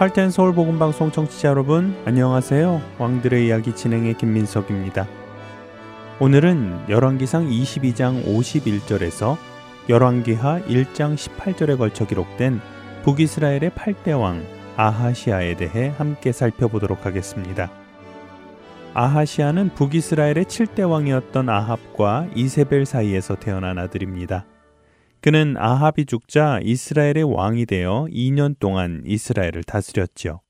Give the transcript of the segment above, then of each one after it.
할텐 서울 복음 방송 청취자 여러분 안녕하세요. 왕들의 이야기 진행의 김민석입니다. 오늘은 열왕기상 22장 51절에서 열왕기하 1장 18절에 걸쳐 기록된 북이스라엘의 8대 왕 아하시아에 대해 함께 살펴보도록 하겠습니다. 아하시아는 북이스라엘의 7대 왕이었던 아합과 이세벨 사이에서 태어난 아들입니다. 그는 아합이 죽자 이스라엘의 왕이 되어 2년 동안 이스라엘을 다스렸지요.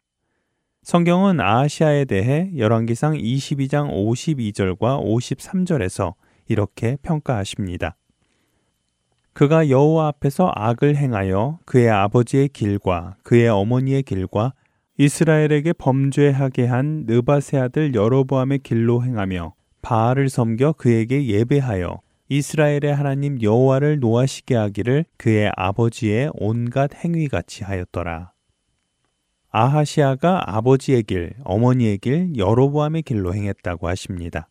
성경은 아시아에 대해 열왕기상 22장 52절과 53절에서 이렇게 평가하십니다. 그가 여호와 앞에서 악을 행하여 그의 아버지의 길과 그의 어머니의 길과 이스라엘에게 범죄하게 한 느바세 아들 여로보암의 길로 행하며 바알을 섬겨 그에게 예배하여 이스라엘의 하나님 여호와를 노하시게 하기를 그의 아버지의 온갖 행위같이 하였더라. 아하시아가 아버지의 길, 어머니의 길, 여로보암의 길로 행했다고 하십니다.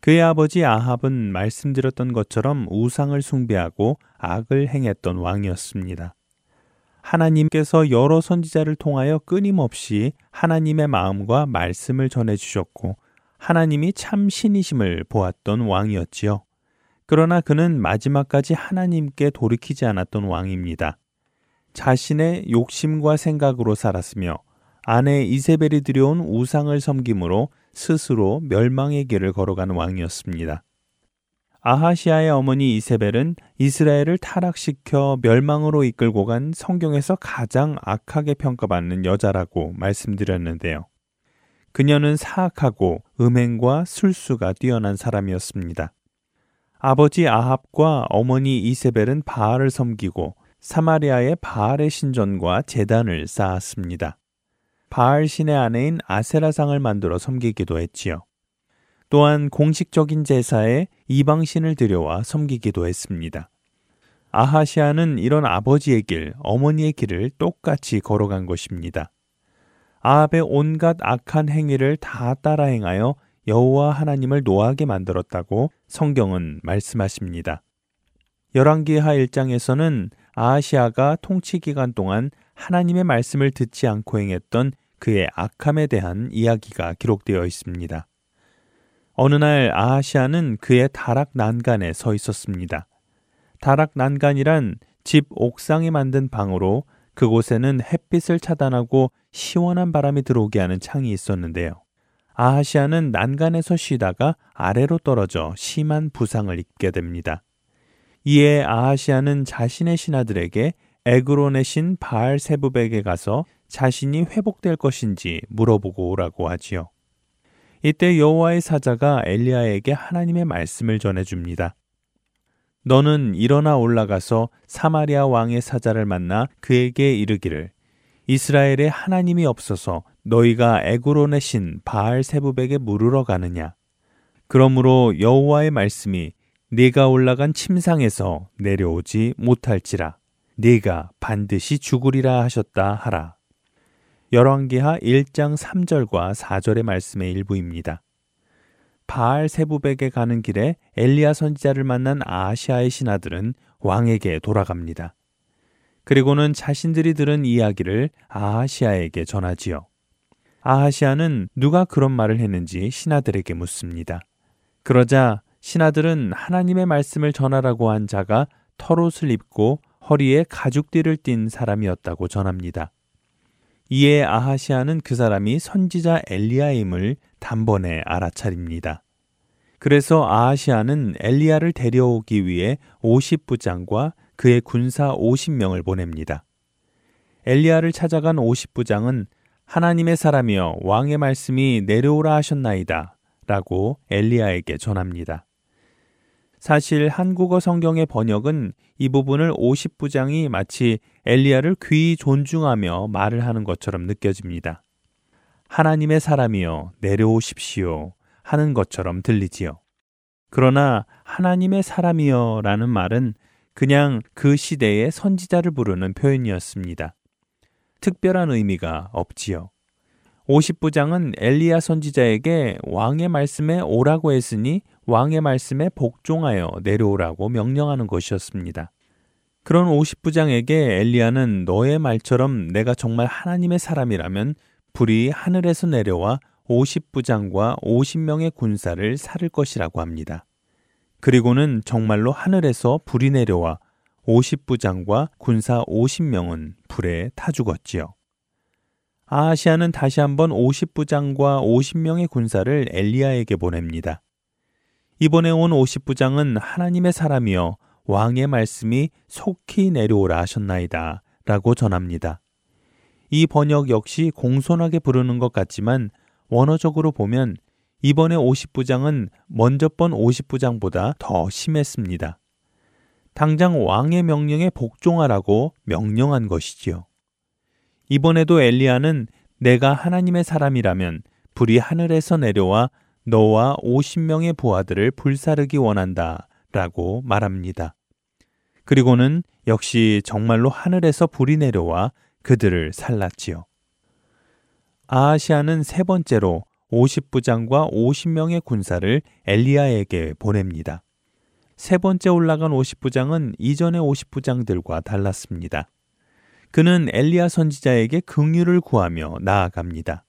그의 아버지 아합은 말씀드렸던 것처럼 우상을 숭배하고 악을 행했던 왕이었습니다. 하나님께서 여러 선지자를 통하여 끊임없이 하나님의 마음과 말씀을 전해 주셨고 하나님이 참 신이심을 보았던 왕이었지요. 그러나 그는 마지막까지 하나님께 돌이키지 않았던 왕입니다. 자신의 욕심과 생각으로 살았으며 아내 이세벨이 들여온 우상을 섬김으로 스스로 멸망의 길을 걸어간 왕이었습니다. 아하시아의 어머니 이세벨은 이스라엘을 타락시켜 멸망으로 이끌고 간 성경에서 가장 악하게 평가받는 여자라고 말씀드렸는데요. 그녀는 사악하고 음행과 술수가 뛰어난 사람이었습니다. 아버지 아합과 어머니 이세벨은 바알을 섬기고 사마리아의 바알의 신전과 재단을 쌓았습니다. 바알 신의 아내인 아세라상을 만들어 섬기기도 했지요. 또한 공식적인 제사에 이방신을 들여와 섬기기도 했습니다. 아하시아는 이런 아버지의 길, 어머니의 길을 똑같이 걸어간 것입니다. 아합의 온갖 악한 행위를 다 따라 행하여 여호와 하나님을 노하게 만들었다고 성경은 말씀하십니다. 열왕기하 1장에서는 아하시아가 통치 기간 동안 하나님의 말씀을 듣지 않고 행했던 그의 악함에 대한 이야기가 기록되어 있습니다. 어느 날 아하시아는 그의 다락 난간에 서 있었습니다. 다락 난간이란 집 옥상에 만든 방으로 그곳에는 햇빛을 차단하고 시원한 바람이 들어오게 하는 창이 있었는데요. 아하시아는 난간에서 쉬다가 아래로 떨어져 심한 부상을 입게 됩니다. 이에 아하시아는 자신의 신하들에게 에그론의 신 바알 세부백에 가서 자신이 회복될 것인지 물어보고 오라고 하지요. 이때 여호와의 사자가 엘리야에게 하나님의 말씀을 전해 줍니다. 너는 일어나 올라가서 사마리아 왕의 사자를 만나 그에게 이르기를 이스라엘에 하나님이 없어서 너희가 에고론의 신 바알 세부백에 물으러 가느냐? 그러므로 여호와의 말씀이 네가 올라간 침상에서 내려오지 못할지라 네가 반드시 죽으리라 하셨다 하라. 열왕기하 1장 3절과 4절의 말씀의 일부입니다. 바알 세부백에 가는 길에 엘리야 선지자를 만난 아시아의 신하들은 왕에게 돌아갑니다. 그리고는 자신들이 들은 이야기를 아하시아에게 전하지요. 아하시아는 누가 그런 말을 했는지 신하들에게 묻습니다. 그러자 신하들은 하나님의 말씀을 전하라고 한 자가 털옷을 입고 허리에 가죽띠를 띤 사람이었다고 전합니다. 이에 아하시아는 그 사람이 선지자 엘리야임을 단번에 알아차립니다. 그래서 아하시아는 엘리야를 데려오기 위해 50부장과 그의 군사 50명을 보냅니다. 엘리야를 찾아간 50부장은 하나님의 사람이여 왕의 말씀이 내려오라 하셨나이다. 라고 엘리야에게 전합니다. 사실 한국어 성경의 번역은 이 부분을 50부장이 마치 엘리야를 귀히 존중하며 말을 하는 것처럼 느껴집니다. 하나님의 사람이여 내려오십시오 하는 것처럼 들리지요. 그러나 하나님의 사람이여 라는 말은 그냥 그 시대의 선지자를 부르는 표현이었습니다. 특별한 의미가 없지요. 50부장은 엘리야 선지자에게 왕의 말씀에 오라고 했으니 왕의 말씀에 복종하여 내려오라고 명령하는 것이었습니다. 그런 50부장에게 엘리야는 너의 말처럼 내가 정말 하나님의 사람이라면 불이 하늘에서 내려와 50부장과 50명의 군사를 살을 것이라고 합니다. 그리고는 정말로 하늘에서 불이 내려와 50부장과 군사 50명은 불에 타 죽었지요. 아하시아는 다시 한번 50부장과 50명의 군사를 엘리야에게 보냅니다. 이번에 온 50부장은 하나님의 사람이여 왕의 말씀이 속히 내려오라 하셨나이다 라고 전합니다. 이 번역 역시 공손하게 부르는 것 같지만 원어적으로 보면 이번에 50부장은 먼저 번 50부장보다 더 심했습니다. 당장 왕의 명령에 복종하라고 명령한 것이지요. 이번에도 엘리야는 내가 하나님의 사람이라면 불이 하늘에서 내려와 너와 50명의 부하들을 불사르기 원한다 라고 말합니다. 그리고는 역시 정말로 하늘에서 불이 내려와 그들을 살랐지요. 아하시아는 세 번째로 50부장과 50명의 군사를 엘리야에게 보냅니다. 세 번째 올라간 50부장은 이전의 50부장들과 달랐습니다. 그는 엘리야 선지자에게 긍휼을 구하며 나아갑니다.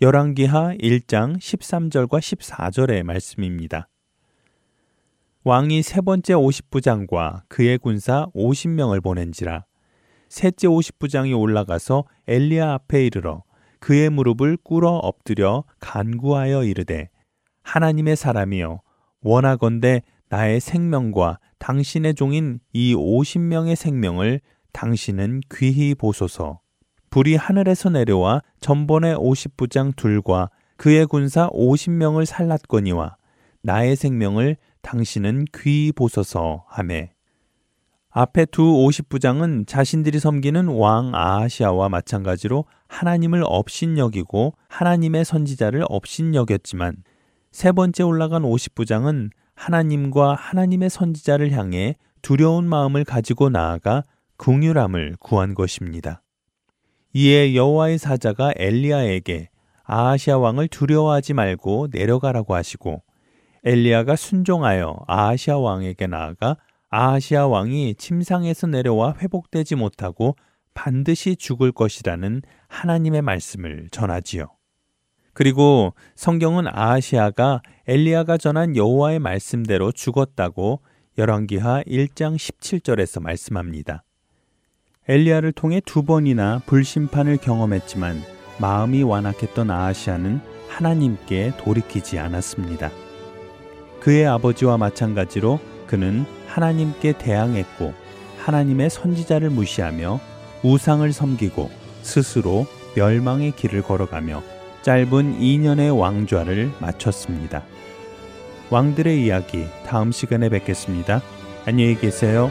열왕기하 1장 13절과 14절의 말씀입니다. 왕이 세 번째 50부장과 그의 군사 50명을 보낸지라 셋째 50부장이 올라가서 엘리야 앞에 이르러 그의 무릎을 꿇어 엎드려 간구하여 이르되 하나님의 사람이여 원하건대 나의 생명과 당신의 종인 이 50명의 생명을 당신은 귀히 보소서. 불이 하늘에서 내려와 전번의 50부장 둘과 그의 군사 50명을 살랐거니와 나의 생명을 당신은 귀히 보소서 하매 앞에 두 50부장은 자신들이 섬기는 왕 아하시아와 마찬가지로 하나님을 업신여기고 하나님의 선지자를 업신여겼지만 세 번째 올라간 50부장은 하나님과 하나님의 선지자를 향해 두려운 마음을 가지고 나아가 궁휼함을 구한 것입니다. 이에 여호와의 사자가 엘리야에게 아하시아 왕을 두려워하지 말고 내려가라고 하시고 엘리야가 순종하여 아하시아 왕에게 나아가 아하시아 왕이 침상에서 내려와 회복되지 못하고 반드시 죽을 것이라는 하나님의 말씀을 전하지요. 그리고 성경은 아하시아가 엘리야가 전한 여호와의 말씀대로 죽었다고 열왕기하 1장 17절에서 말씀합니다. 엘리야를 통해 두 번이나 불심판을 경험했지만 마음이 완악했던 아하시아는 하나님께 돌이키지 않았습니다. 그의 아버지와 마찬가지로 그는 하나님께 대항했고 하나님의 선지자를 무시하며 우상을 섬기고 스스로 멸망의 길을 걸어가며 짧은 2년의 왕좌를 마쳤습니다. 왕들의 이야기 다음 시간에 뵙겠습니다. 안녕히 계세요.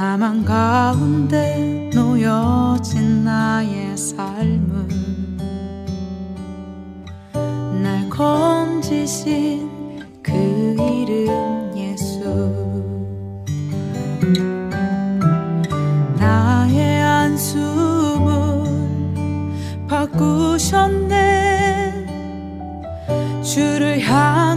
사망 가운데 놓여진 나의 삶은 날 건지신 그 이름 예수. 나의 안수을 바꾸셨네. 주를 향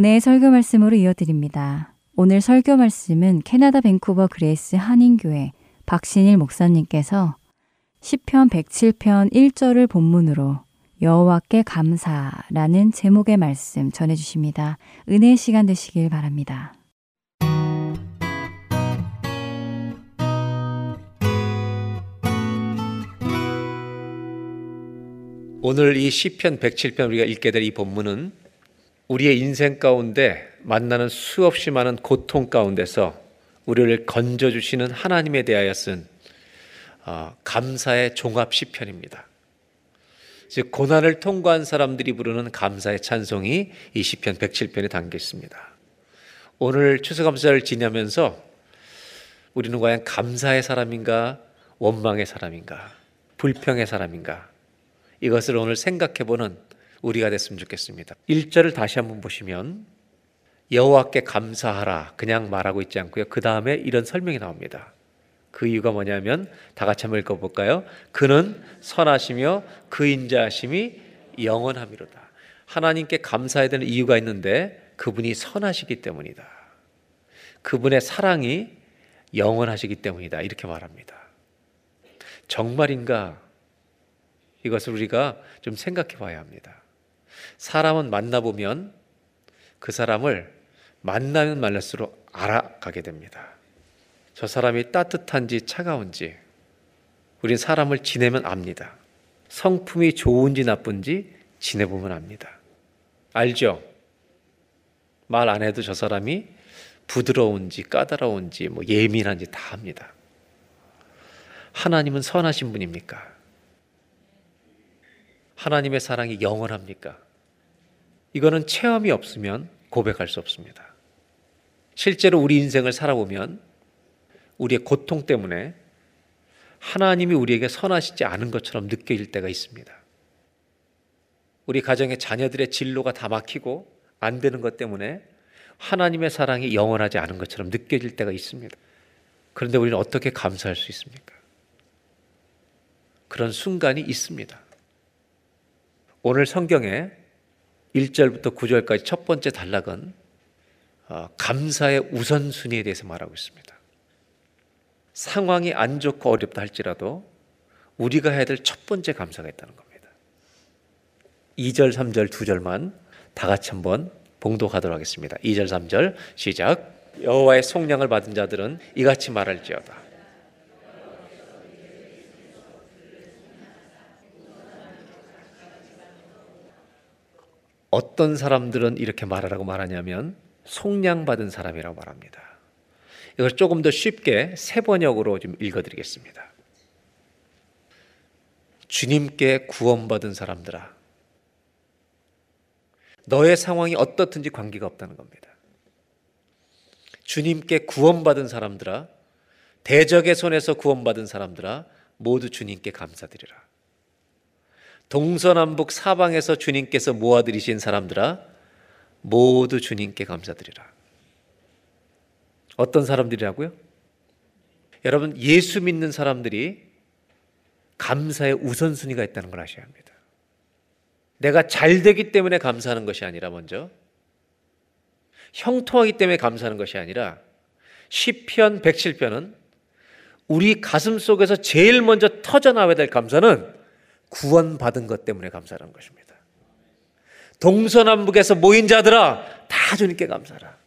은혜의 설교 말씀으로 이어드립니다. 오늘 설교 말씀은 캐나다 밴쿠버 그레이스 한인교회 박신일 목사님께서 시편 107편 1절을 본문으로 여호와께 감사라는 제목의 말씀 전해 주십니다. 은혜의 시간 되시길 바랍니다. 오늘 이 시편 107편 우리가 읽게 될 이 본문은 우리의 인생 가운데 만나는 수없이 많은 고통 가운데서 우리를 건져 주시는 하나님에 대하여 쓴 어, 감사의 종합 시편입니다. 즉 고난을 통과한 사람들이 부르는 감사의 찬송이 이 시편 107편에 담겨 있습니다. 오늘 추수감사를 지내면서 우리는 과연 감사의 사람인가 원망의 사람인가 불평의 사람인가 이것을 오늘 생각해 보는 우리가 됐으면 좋겠습니다. 1절을 다시 한번 보시면 여호와께 감사하라 그냥 말하고 있지 않고요. 그 다음에 이런 설명이 나옵니다. 그 이유가 뭐냐면 다 같이 한번 읽어볼까요? 그는 선하시며 그 인자하심이 영원함이로다. 하나님께 감사해야 되는 이유가 있는데 그분이 선하시기 때문이다. 그분의 사랑이 영원하시기 때문이다. 이렇게 말합니다. 정말인가? 이것을 우리가 좀 생각해 봐야 합니다. 사람은 만나보면 그 사람을 만나면 만날수록 알아가게 됩니다. 저 사람이 따뜻한지 차가운지 우린 사람을 지내면 압니다. 성품이 좋은지 나쁜지 지내보면 압니다. 알죠? 말 안 해도 저 사람이 부드러운지 까다로운지 뭐 예민한지 다 합니다. 하나님은 선하신 분입니까? 하나님의 사랑이 영원합니까? 이거는 체험이 없으면 고백할 수 없습니다. 실제로 우리 인생을 살아보면 우리의 고통 때문에 하나님이 우리에게 선하시지 않은 것처럼 느껴질 때가 있습니다. 우리 가정의 자녀들의 진로가 다 막히고 안 되는 것 때문에 하나님의 사랑이 영원하지 않은 것처럼 느껴질 때가 있습니다. 그런데 우리는 어떻게 감사할 수 있습니까? 그런 순간이 있습니다. 오늘 성경에 1절부터 9절까지 첫 번째 단락은 어, 감사의 우선순위에 대해서 말하고 있습니다. 상황이 안 좋고 어렵다 할지라도 우리가 해야 될 첫 번째 감사가 있다는 겁니다. 2절, 3절, 2절만 다 같이 한번 봉독하도록 하겠습니다. 2절, 3절 시작. 여호와의 속량을 받은 자들은 이같이 말할지어다. 어떤 사람들은 이렇게 말하라고 말하냐면 속량받은 사람이라고 말합니다. 이걸 조금 더 쉽게 세 번역으로 좀 읽어드리겠습니다. 주님께 구원받은 사람들아, 너의 상황이 어떻든지 관계가 없다는 겁니다. 주님께 구원받은 사람들아, 대적의 손에서 구원받은 사람들아, 모두 주님께 감사드리라. 동서남북 사방에서 주님께서 모아들이신 사람들아, 모두 주님께 감사드리라. 어떤 사람들이라고요? 여러분, 예수 믿는 사람들이 감사의 우선순위가 있다는 걸 아셔야 합니다. 내가 잘 되기 때문에 감사하는 것이 아니라 먼저 형통하기 때문에 감사하는 것이 아니라 시편 107편은 우리 가슴 속에서 제일 먼저 터져 나와야 될 감사는 구원받은 것 때문에 감사하는 것입니다. 동서남북에서 모인 자들아 다 주님께 감사하라.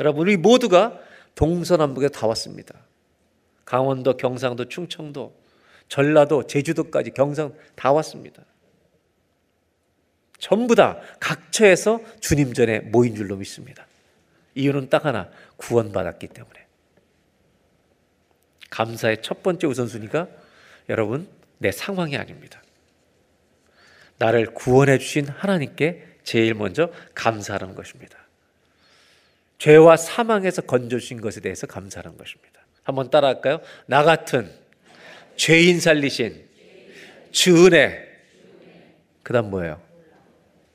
여러분 우리 모두가 동서남북에 다 왔습니다. 강원도, 경상도, 충청도, 전라도, 제주도까지 경상 다 왔습니다. 전부 다 각처에서 주님 전에 모인 줄로 믿습니다. 이유는 딱 하나, 구원받았기 때문에. 감사의 첫 번째 우선순위가 여러분, 내 상황이 아닙니다. 나를 구원해 주신 하나님께 제일 먼저 감사하는 것입니다. 죄와 사망에서 건져 주신 것에 대해서 감사하는 것입니다. 한번 따라할까요? 나 같은 죄인 살리신 주 은혜. 그 다음 뭐예요?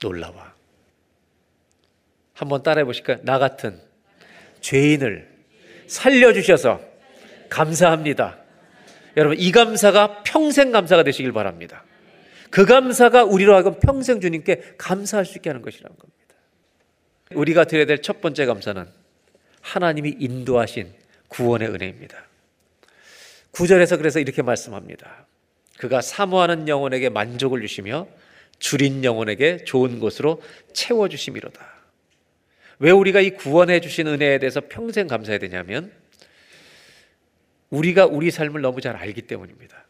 놀라와. 한번 따라해 보실까요? 나 같은 죄인을 살려 주셔서 감사합니다. 여러분, 이 감사가 평생 감사가 되시길 바랍니다. 그 감사가 우리로 하여금 평생 주님께 감사할 수 있게 하는 것이라는 겁니다. 우리가 드려야 될 첫 번째 감사는 하나님이 인도하신 구원의 은혜입니다. 구절에서 그래서 이렇게 말씀합니다. 그가 사모하는 영혼에게 만족을 주시며 줄인 영혼에게 좋은 곳으로 채워 주심이로다. 왜 우리가 이 구원해 주신 은혜에 대해서 평생 감사해야 되냐면 우리가 우리 삶을 너무 잘 알기 때문입니다.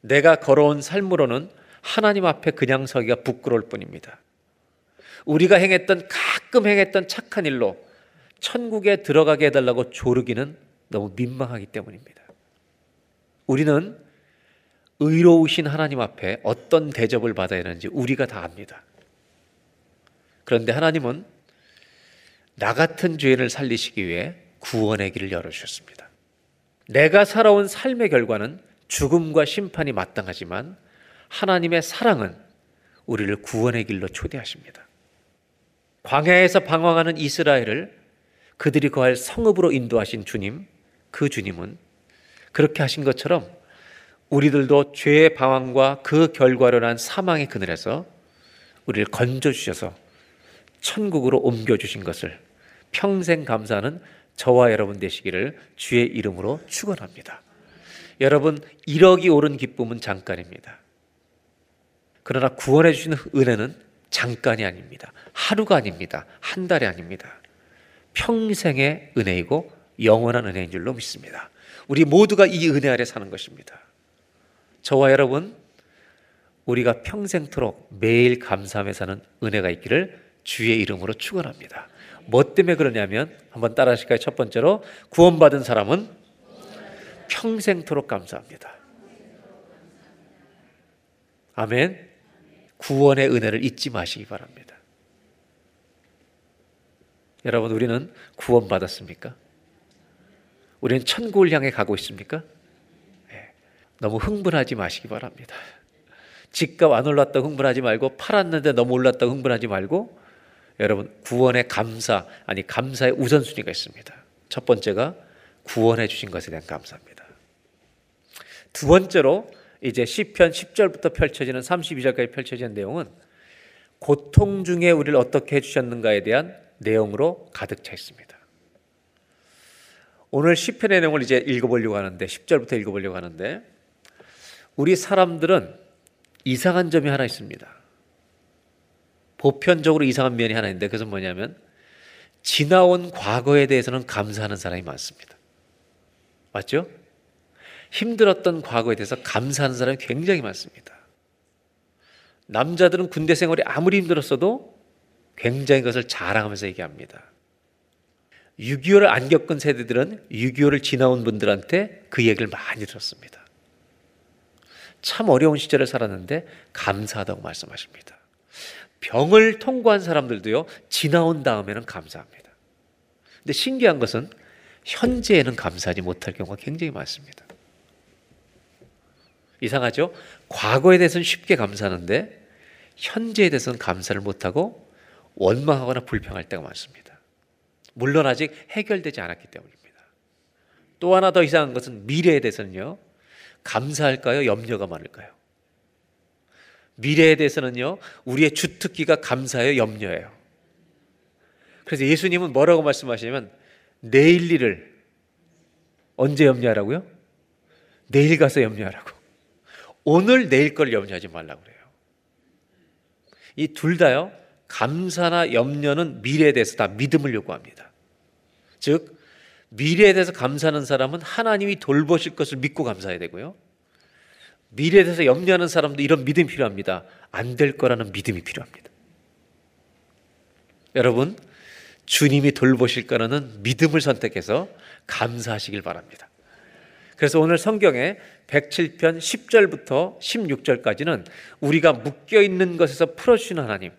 내가 걸어온 삶으로는 하나님 앞에 그냥 서기가 부끄러울 뿐입니다. 우리가 행했던 가끔 행했던 착한 일로 천국에 들어가게 해달라고 조르기는 너무 민망하기 때문입니다. 우리는 의로우신 하나님 앞에 어떤 대접을 받아야 하는지 우리가 다 압니다. 그런데 하나님은 나 같은 죄인을 살리시기 위해 구원의 길을 열어주셨습니다. 내가 살아온 삶의 결과는 죽음과 심판이 마땅하지만 하나님의 사랑은 우리를 구원의 길로 초대하십니다. 광야에서 방황하는 이스라엘을 그들이 거할 성읍으로 인도하신 주님, 그 주님은 그렇게 하신 것처럼 우리들도 죄의 방황과 그 결과로 난 사망의 그늘에서 우리를 건져 주셔서 천국으로 옮겨 주신 것을 평생 감사하는 저와 여러분 되시기를 주의 이름으로 축원합니다. 여러분 1억이 오른 기쁨은 잠깐입니다. 그러나 구원해 주시는 은혜는 잠깐이 아닙니다. 하루가 아닙니다. 한 달이 아닙니다. 평생의 은혜이고 영원한 은혜인 줄로 믿습니다. 우리 모두가 이 은혜 아래 사는 것입니다. 저와 여러분 우리가 평생토록 매일 감사하며 사는 은혜가 있기를 주의 이름으로 축원합니다. 뭐 때문에 그러냐면 한번 따라 하실까요? 첫 번째로 구원받은 사람은 평생토록 감사합니다. 아멘. 구원의 은혜를 잊지 마시기 바랍니다. 여러분 우리는 구원받았습니까? 우리는 천국을 향해 가고 있습니까? 네. 너무 흥분하지 마시기 바랍니다. 집값 안 올랐다고 흥분하지 말고 팔았는데 너무 올랐다고 흥분하지 말고 여러분 구원의 감사 아니 감사의 우선순위가 있습니다. 첫 번째가 구원해 주신 것에 대한 감사입니다. 두 번째로 이제 시편 10절부터 펼쳐지는 32절까지 펼쳐지는 내용은 고통 중에 우리를 어떻게 해 주셨는가에 대한 내용으로 가득 차 있습니다. 오늘 시편의 내용을 이제 읽어보려고 하는데 10절부터 읽어보려고 하는데 우리 사람들은 이상한 점이 하나 있습니다. 보편적으로 이상한 면이 하나 있는데 그것은 뭐냐면 지나온 과거에 대해서는 감사하는 사람이 많습니다. 맞죠? 힘들었던 과거에 대해서 감사하는 사람이 굉장히 많습니다. 남자들은 군대 생활이 아무리 힘들었어도 굉장히 그것을 자랑하면서 얘기합니다. 6.25를 안 겪은 세대들은 6.25를 지나온 분들한테 그 얘기를 많이 들었습니다. 참 어려운 시절을 살았는데 감사하다고 말씀하십니다. 병을 통과한 사람들도요, 지나온 다음에는 감사합니다. 근데 신기한 것은 현재에는 감사하지 못할 경우가 굉장히 많습니다. 이상하죠? 과거에 대해서는 쉽게 감사하는데 현재에 대해서는 감사를 못하고 원망하거나 불평할 때가 많습니다. 물론 아직 해결되지 않았기 때문입니다. 또 하나 더 이상한 것은 미래에 대해서는요, 감사할까요? 염려가 많을까요? 미래에 대해서는요, 우리의 주특기가 감사예요, 염려예요. 그래서 예수님은 뭐라고 말씀하시냐면, 내일 일을 언제 염려하라고요? 내일 가서 염려하라고. 오늘 내일 걸 염려하지 말라고 그래요. 이 둘 다요, 감사나 염려는 미래에 대해서 다 믿음을 요구합니다. 즉, 미래에 대해서 감사하는 사람은 하나님이 돌보실 것을 믿고 감사해야 되고요. 미래에 대해서 염려하는 사람도 이런 믿음이 필요합니다. 안 될 거라는 믿음이 필요합니다. 여러분, 주님이 돌보실 거라는 믿음을 선택해서 감사하시길 바랍니다. 그래서 오늘 성경에 107편 10절부터 16절까지는 우리가 묶여 있는 것에서 풀어주시는 하나님,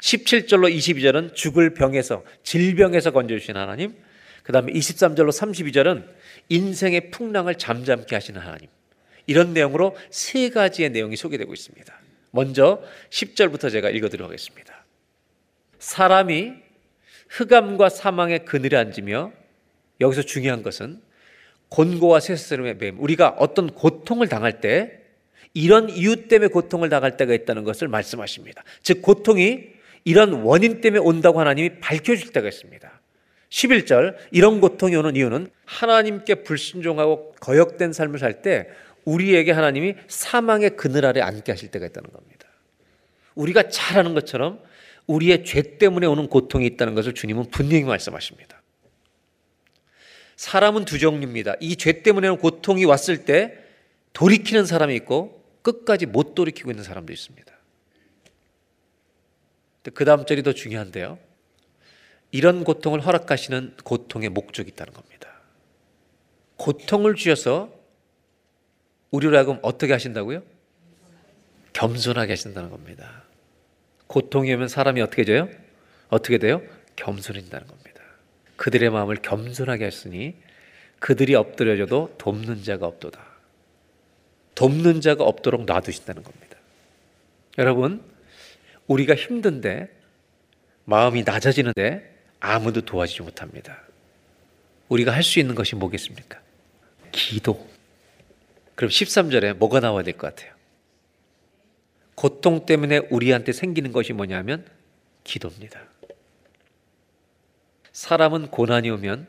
17절로 22절은 죽을 병에서, 질병에서 건져 주신 하나님, 그 다음에 23절로 32절은 인생의 풍랑을 잠잠케 하시는 하나님. 이런 내용으로 세 가지의 내용이 소개되고 있습니다. 먼저 10절부터 제가 읽어드리도록 하겠습니다. 사람이 흑암과 사망의 그늘에 앉으며 여기서 중요한 것은 곤고와 쇠스름의 뱀. 우리가 어떤 고통을 당할 때 이런 이유 때문에 고통을 당할 때가 있다는 것을 말씀하십니다. 즉 고통이 이런 원인 때문에 온다고 하나님이 밝혀줄 때가 있습니다. 11절 이런 고통이 오는 이유는 하나님께 불순종하고 거역된 삶을 살 때 우리에게 하나님이 사망의 그늘 아래 앉게 하실 때가 있다는 겁니다. 우리가 잘하는 것처럼 우리의 죄 때문에 오는 고통이 있다는 것을 주님은 분명히 말씀하십니다. 사람은 두 종류입니다. 이 죄 때문에 오는 고통이 왔을 때 돌이키는 사람이 있고 끝까지 못 돌이키고 있는 사람도 있습니다. 그 다음 절이 더 중요한데요. 이런 고통을 허락하시는 고통의 목적이 있다는 겁니다. 고통을 주셔서 우리로 하여금 어떻게 하신다고요? 겸손하게 하신다는 겁니다. 고통이 오면 사람이 어떻게 돼요? 어떻게 돼요? 겸손해진다는 겁니다. 그들의 마음을 겸손하게 했으니 그들이 엎드려져도 돕는 자가 없도다. 돕는 자가 없도록 놔두신다는 겁니다. 여러분, 우리가 힘든데 마음이 낮아지는데 아무도 도와주지 못합니다. 우리가 할 수 있는 것이 뭐겠습니까? 기도. 그럼 13절에 뭐가 나와야 될 것 같아요? 고통 때문에 우리한테 생기는 것이 뭐냐면 기도입니다. 사람은 고난이 오면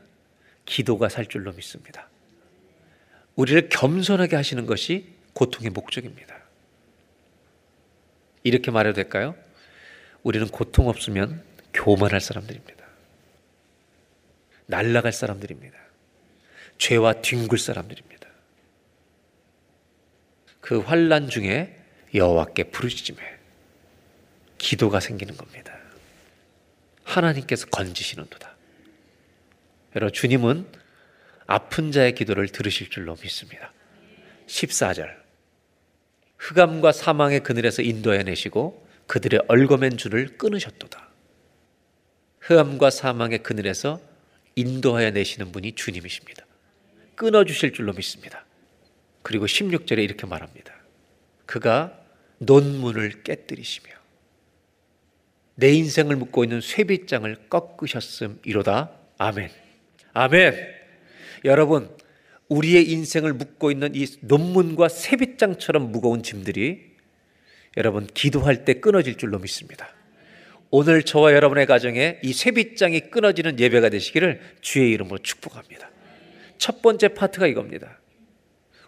기도가 살 줄로 믿습니다. 우리를 겸손하게 하시는 것이 고통의 목적입니다. 이렇게 말해도 될까요? 우리는 고통 없으면 교만할 사람들입니다. 날라갈 사람들입니다. 죄와 뒹굴 사람들입니다. 그 환란 중에 여호와께 부르짖음에 기도가 생기는 겁니다. 하나님께서 건지시는도다. 여러분 주님은 아픈 자의 기도를 들으실 줄로 믿습니다. 14절 흑암과 사망의 그늘에서 인도해 내시고 그들의 얼거맨 줄을 끊으셨도다. 흑암과 사망의 그늘에서 인도하여 내시는 분이 주님이십니다. 끊어 주실 줄로 믿습니다. 그리고 16절에 이렇게 말합니다. 그가 논문을 깨뜨리시며 내 인생을 묶고 있는 쇠빗장을 꺾으셨음 이로다. 아멘. 아멘. 여러분, 우리의 인생을 묶고 있는 이 논문과 쇠빗장처럼 무거운 짐들이 여러분 기도할 때 끊어질 줄로 믿습니다. 오늘 저와 여러분의 가정에 이 쇠빗장이 끊어지는 예배가 되시기를 주의 이름으로 축복합니다. 첫 번째 파트가 이겁니다.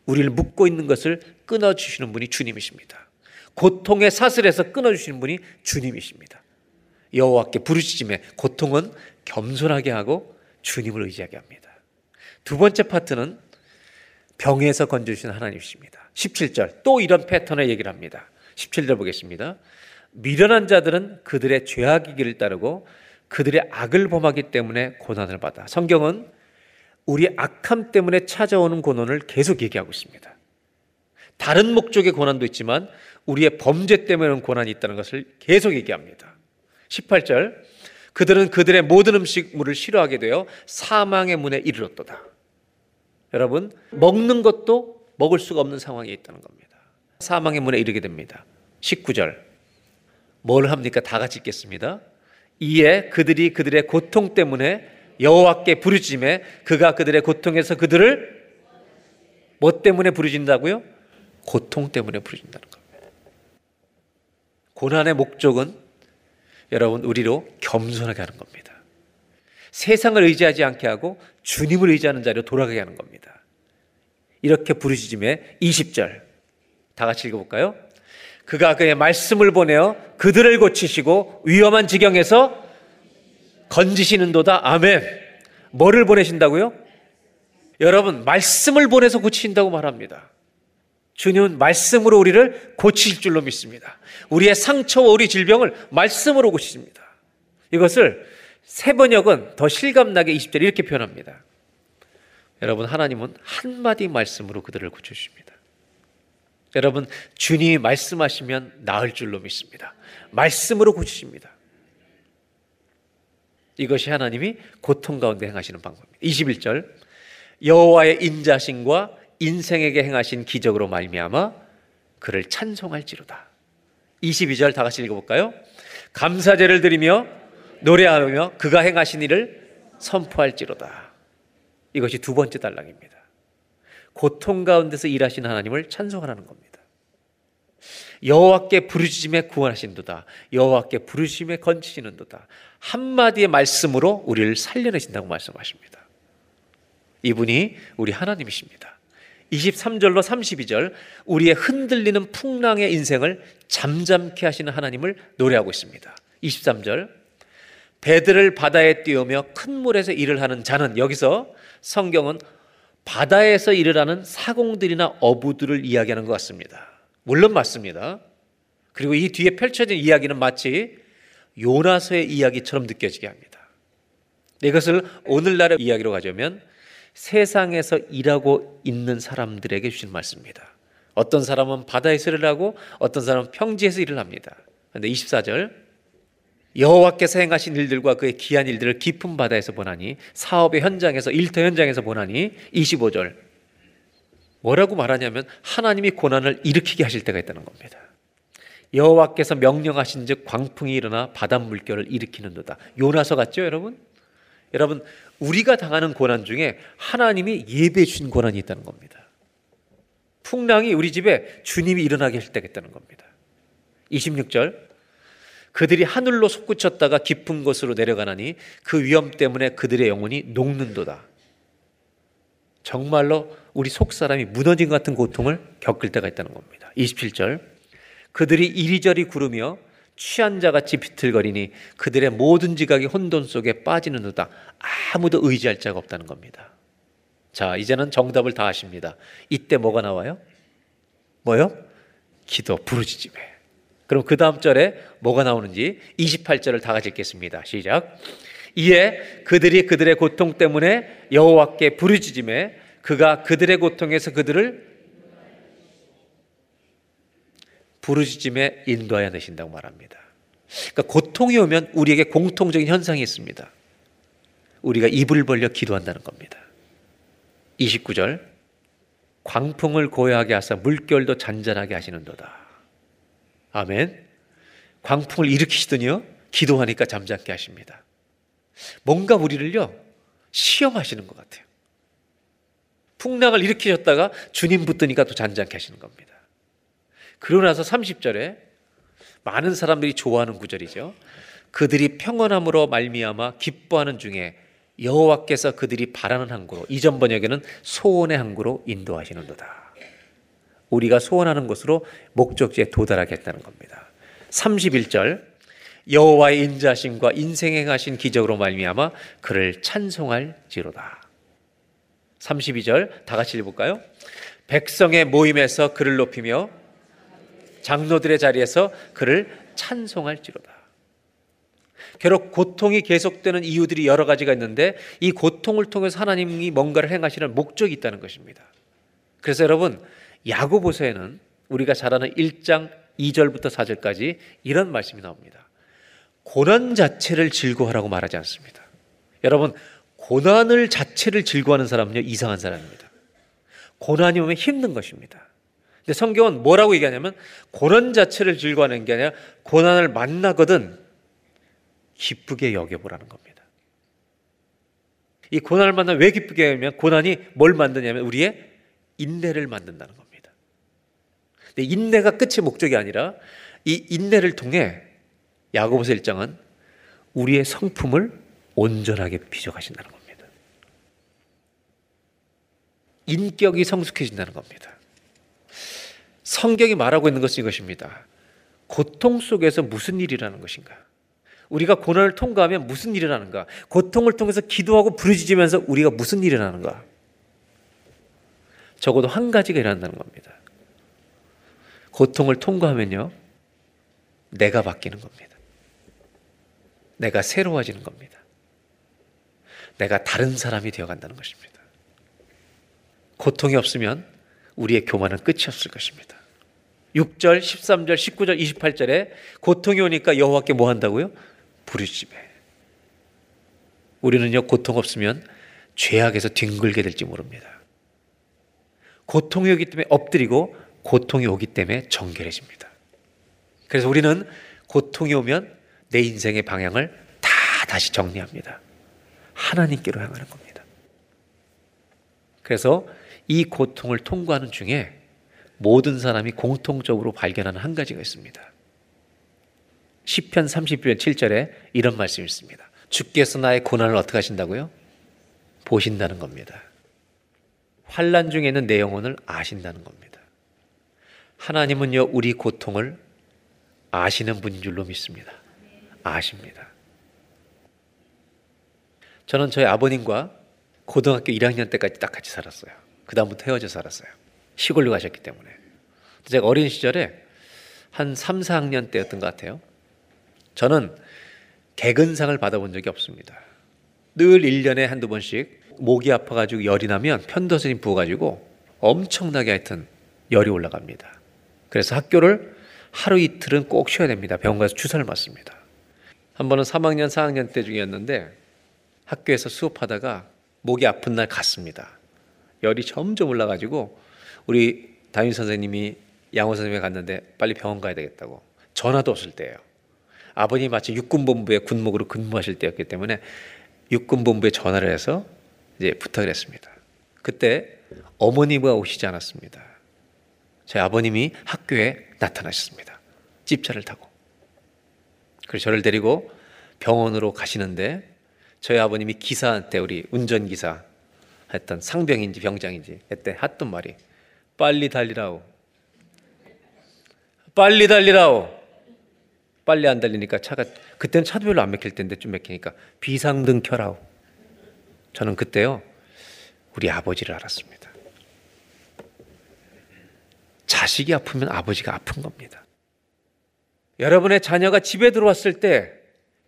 우리를 묶고 있는 것을 끊어주시는 분이 주님이십니다. 고통의 사슬에서 끊어주시는 분이 주님이십니다. 여호와께 부르짖음에 고통은 겸손하게 하고 주님을 의지하게 합니다. 두 번째 파트는 병에서 건져주시는 하나님이십니다. 17절 또 이런 패턴의 얘기를 합니다. 17절 보겠습니다. 미련한 자들은 그들의 죄악의 길을 따르고 그들의 악을 범하기 때문에 고난을 받아. 성경은 우리 악함 때문에 찾아오는 고난을 계속 얘기하고 있습니다. 다른 목적의 고난도 있지만 우리의 범죄 때문에 고난이 있다는 것을 계속 얘기합니다. 18절 그들은 그들의 모든 음식물을 싫어하게 되어 사망의 문에 이르렀도다. 여러분 먹는 것도 먹을 수가 없는 상황에 있다는 겁니다. 사망의 문에 이르게 됩니다. 19절 뭘 합니까? 다 같이 읽겠습니다. 이에 그들이 그들의 고통 때문에 여호와께 부르짖음에 그가 그들의 고통에서 그들을 뭐 때문에 부르짖는다고요? 고통 때문에 부르짖는다는 겁니다. 고난의 목적은 여러분 우리로 겸손하게 하는 겁니다. 세상을 의지하지 않게 하고 주님을 의지하는 자리로 돌아가게 하는 겁니다. 이렇게 부르짖음에 20절 다 같이 읽어볼까요? 그가 그의 말씀을 보내어 그들을 고치시고 위험한 지경에서 건지시는도다. 아멘. 뭐를 보내신다고요? 여러분, 말씀을 보내서 고치신다고 말합니다. 주님은 말씀으로 우리를 고치실 줄로 믿습니다. 우리의 상처와 우리 질병을 말씀으로 고치십니다. 이것을 세 번역은 더 실감나게 20절 이렇게 표현합니다. 여러분, 하나님은 한마디 말씀으로 그들을 고쳐주십니다. 여러분, 주님이 말씀하시면 나을 줄로 믿습니다. 말씀으로 고치십니다. 이것이 하나님이 고통 가운데 행하시는 방법입니다. 21절 여호와의 인자심과 인생에게 행하신 기적으로 말미암아 그를 찬송할지로다. 22절 다 같이 읽어볼까요? 감사제를 드리며 노래하며 그가 행하신 일을 선포할지로다. 이것이 두 번째 단락입니다. 고통 가운데서 일하신 하나님을 찬송하라는 겁니다. 여호와께 부르짖음에 구원하신도다. 여호와께 부르짖음에 건지시는도다. 한마디의 말씀으로 우리를 살려내신다고 말씀하십니다. 이분이 우리 하나님이십니다. 23절로 32절 우리의 흔들리는 풍랑의 인생을 잠잠케 하시는 하나님을 노래하고 있습니다. 23절 배들을 바다에 띄우며 큰 물에서 일을 하는 자는 여기서 성경은 바다에서 일을 하는 사공들이나 어부들을 이야기하는 것 같습니다. 물론 맞습니다. 그리고 이 뒤에 펼쳐진 이야기는 마치 요나서의 이야기처럼 느껴지게 합니다. 이것을 오늘날의 이야기로 가자면 세상에서 일하고 있는 사람들에게 주신 말씀입니다. 어떤 사람은 바다에서 일을 하고 어떤 사람은 평지에서 일을 합니다. 그런데 24절 여호와께서 행하신 일들과 그의 귀한 일들을 깊은 바다에서 보나니 사업의 현장에서 일터 현장에서 보나니 25절 뭐라고 말하냐면 하나님이 고난을 일으키게 하실 때가 있다는 겁니다. 여호와께서 명령하신즉 광풍이 일어나 바닷 물결을 일으키는도다. 요나서 같죠, 여러분? 여러분, 우리가 당하는 고난 중에 하나님이 예배해 주신 고난이 있다는 겁니다. 풍랑이 우리 집에 주님이 일어나게 할 때가 있다는 겁니다. 26절 그들이 하늘로 솟구쳤다가 깊은 곳으로 내려가나니 그 위험 때문에 그들의 영혼이 녹는도다. 정말로 우리 속 사람이 무너진 것 같은 고통을 겪을 때가 있다는 겁니다. 27절 그들이 이리저리 구르며 취한 자같이 비틀거리니 그들의 모든 지각이 혼돈 속에 빠지는도다. 아무도 의지할 자가 없다는 겁니다. 자, 이제는 정답을 다 아십니다. 이때 뭐가 나와요? 뭐요? 기도, 부르짖음에. 그럼 그 다음 절에 뭐가 나오는지 28절을 다 같이 읽겠습니다. 시작. 이에 그들이 그들의 고통 때문에 여호와께 부르짖음에 그가 그들의 고통에서 그들을 부르짖음에 인도하여 내신다고 말합니다. 그러니까 고통이 오면 우리에게 공통적인 현상이 있습니다. 우리가 입을 벌려 기도한다는 겁니다. 29절 광풍을 고요하게 하사 물결도 잔잔하게 하시는도다. 아멘. 광풍을 일으키시더니요. 기도하니까 잠잠게 하십니다. 뭔가 우리를요. 시험하시는 것 같아요. 풍랑을 일으키셨다가 주님 붙드니까 또 잔잔케 하시는 겁니다. 그러고 나서 30절에 많은 사람들이 좋아하는 구절이죠. 그들이 평안함으로 말미암아 기뻐하는 중에 여호와께서 그들이 바라는 항구로 이전 번역에는 소원의 항구로 인도하시는도다. 우리가 소원하는 곳으로 목적지에 도달하겠다는 겁니다. 31절 여호와의 인자심과 인생에 가신 기적으로 말미암아 그를 찬송할지로다. 32절 다 같이 읽어볼까요? 백성의 모임에서 그를 높이며 장로들의 자리에서 그를 찬송할지로다. 결국 고통이 계속되는 이유들이 여러 가지가 있는데 이 고통을 통해서 하나님이 뭔가를 행하시는 목적이 있다는 것입니다. 그래서 여러분 야고보서에는 우리가 잘 아는 1장 2절부터 4절까지 이런 말씀이 나옵니다. 고난 자체를 즐거워하라고 말하지 않습니다. 여러분 고난을 자체를 즐거워하는 사람은요 이상한 사람입니다. 고난이 오면 힘든 것입니다. 근데 성경은 뭐라고 얘기하냐면 고난 자체를 즐거워하는 게 아니라 고난을 만나거든 기쁘게 여겨보라는 겁니다. 이 고난을 만나 왜 기쁘게 하면 고난이 뭘 만드냐면 우리의 인내를 만든다는 겁니다. 근데 인내가 끝이 목적이 아니라 이 인내를 통해 야고보서 1장은 우리의 성품을 온전하게 비춰가신다는 겁니다. 인격이 성숙해진다는 겁니다. 성경이 말하고 있는 것은 이것입니다. 고통 속에서 무슨 일이라는 것인가? 우리가 고난을 통과하면 무슨 일이 라는가? 고통을 통해서 기도하고 부르짖으면서 우리가 무슨 일이 라는가? 적어도 한 가지가 일어난다는 겁니다. 고통을 통과하면요, 내가 바뀌는 겁니다. 내가 새로워지는 겁니다. 내가 다른 사람이 되어간다는 것입니다. 고통이 없으면 우리의 교만은 끝이 없을 것입니다. 6절, 13절, 19절, 28절에 고통이 오니까 여호와께 뭐 한다고요? 부르짖에. 우리는요 고통 없으면 죄악에서 뒹굴게 될지 모릅니다. 고통이 오기 때문에 엎드리고 고통이 오기 때문에 정결해집니다. 그래서 우리는 고통이 오면 내 인생의 방향을 다 다시 정리합니다. 하나님께로 향하는 겁니다. 그래서 이 고통을 통과하는 중에 모든 사람이 공통적으로 발견하는 한 가지가 있습니다. 10편 30편 7절에 이런 말씀이 있습니다. 주께서 나의 고난을 어떻게 하신다고요? 보신다는 겁니다. 환란 중에 있는 내 영혼을 아신다는 겁니다. 하나님은요 우리 고통을 아시는 분인 줄로 믿습니다. 아십니다. 저는 저희 아버님과 고등학교 1학년 때까지 딱 같이 살았어요. 그 다음부터 헤어져 살았어요. 시골로 가셨기 때문에. 제가 어린 시절에 한 3, 4학년 때였던 것 같아요. 저는 개근상을 받아본 적이 없습니다. 늘 1년에 한두 번씩 목이 아파가지고 열이 나면 편도선이 부어가지고 엄청나게 하여튼 열이 올라갑니다. 그래서 학교를 하루 이틀은 꼭 쉬어야 됩니다. 병원 가서 주사를 맞습니다. 한 번은 3학년, 4학년 때 중이었는데 학교에서 수업하다가 목이 아픈 날 갔습니다. 열이 점점 올라가지고 우리 담임 선생님이 양호 선생님에 갔는데 빨리 병원 가야 되겠다고 전화도 없을 때예요. 아버님 마치 육군본부에 군목으로 근무하실 때였기 때문에 육군본부에 전화를 해서 이제 부탁을 했습니다. 그때 어머니가 오시지 않았습니다. 제 아버님이 학교에 나타나셨습니다. 집차를 타고. 그래서 저를 데리고 병원으로 가시는데 저희 아버님이 기사한테 우리 운전기사 했던 상병인지 병장인지 그때 했던 말이 빨리 달리라오. 빨리 달리라오. 빨리 안 달리니까 차가 그때는 차도 별로 안 막힐 텐데 좀 막히니까 비상등 켜라오. 저는 그때요 우리 아버지를 알았습니다. 자식이 아프면 아버지가 아픈 겁니다. 여러분의 자녀가 집에 들어왔을 때